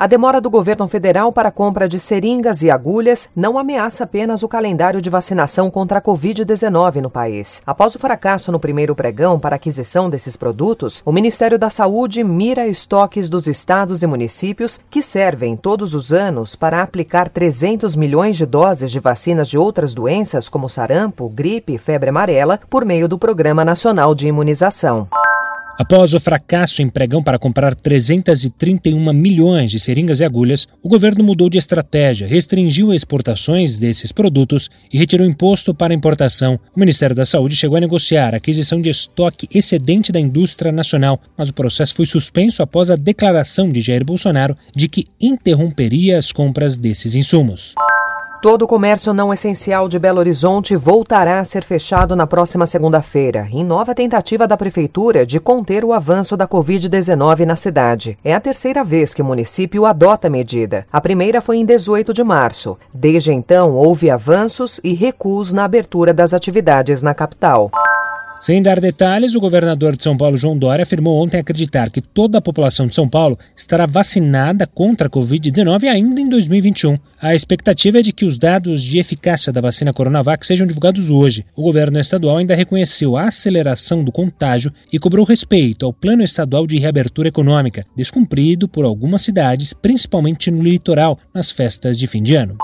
A demora do governo federal para a compra de seringas e agulhas não ameaça apenas o calendário de vacinação contra a Covid-19 no país. Após o fracasso no primeiro pregão para aquisição desses produtos, o Ministério da Saúde mira estoques dos estados e municípios que servem todos os anos para aplicar 300 milhões de doses de vacinas de outras doenças como sarampo, gripe e febre amarela por meio do Programa Nacional de Imunização. Após o fracasso em pregão para comprar 331 milhões de seringas e agulhas, o governo mudou de estratégia, restringiu exportações desses produtos e retirou imposto para importação. O Ministério da Saúde chegou a negociar a aquisição de estoque excedente da indústria nacional, mas o processo foi suspenso após a declaração de Jair Bolsonaro de que interromperia as compras desses insumos. Todo o comércio não essencial de Belo Horizonte voltará a ser fechado na próxima segunda-feira, em nova tentativa da Prefeitura de conter o avanço da Covid-19 na cidade. É a terceira vez que o município adota a medida. A primeira foi em 18 de março. Desde então, houve avanços e recuos na abertura das atividades na capital. Sem dar detalhes, o governador de São Paulo, João Dória, afirmou ontem acreditar que toda a população de São Paulo estará vacinada contra a Covid-19 ainda em 2021. A expectativa é de que os dados de eficácia da vacina Coronavac sejam divulgados hoje. O governo estadual ainda reconheceu a aceleração do contágio e cobrou respeito ao Plano Estadual de Reabertura Econômica, descumprido por algumas cidades, principalmente no litoral, nas festas de fim de ano.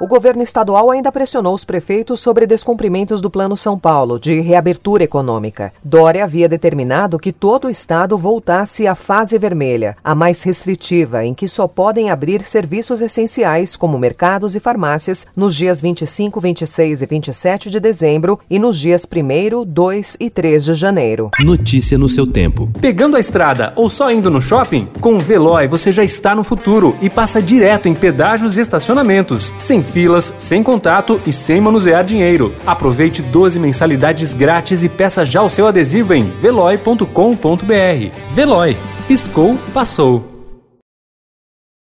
O governo estadual ainda pressionou os prefeitos sobre descumprimentos do Plano São Paulo de reabertura econômica. Dória havia determinado que todo o estado voltasse à fase vermelha, a mais restritiva, em que só podem abrir serviços essenciais, como mercados e farmácias, nos dias 25, 26 e 27 de dezembro e nos dias 1, 2 e 3 de janeiro. Notícia no seu tempo. Pegando a estrada ou só indo no shopping? Com o Veloy você já está no futuro e passa direto em pedágios e estacionamentos, sem filas, sem contato e sem manusear dinheiro. Aproveite 12 mensalidades grátis e peça já o seu adesivo em veloi.com.br. Veloy. Piscou, passou.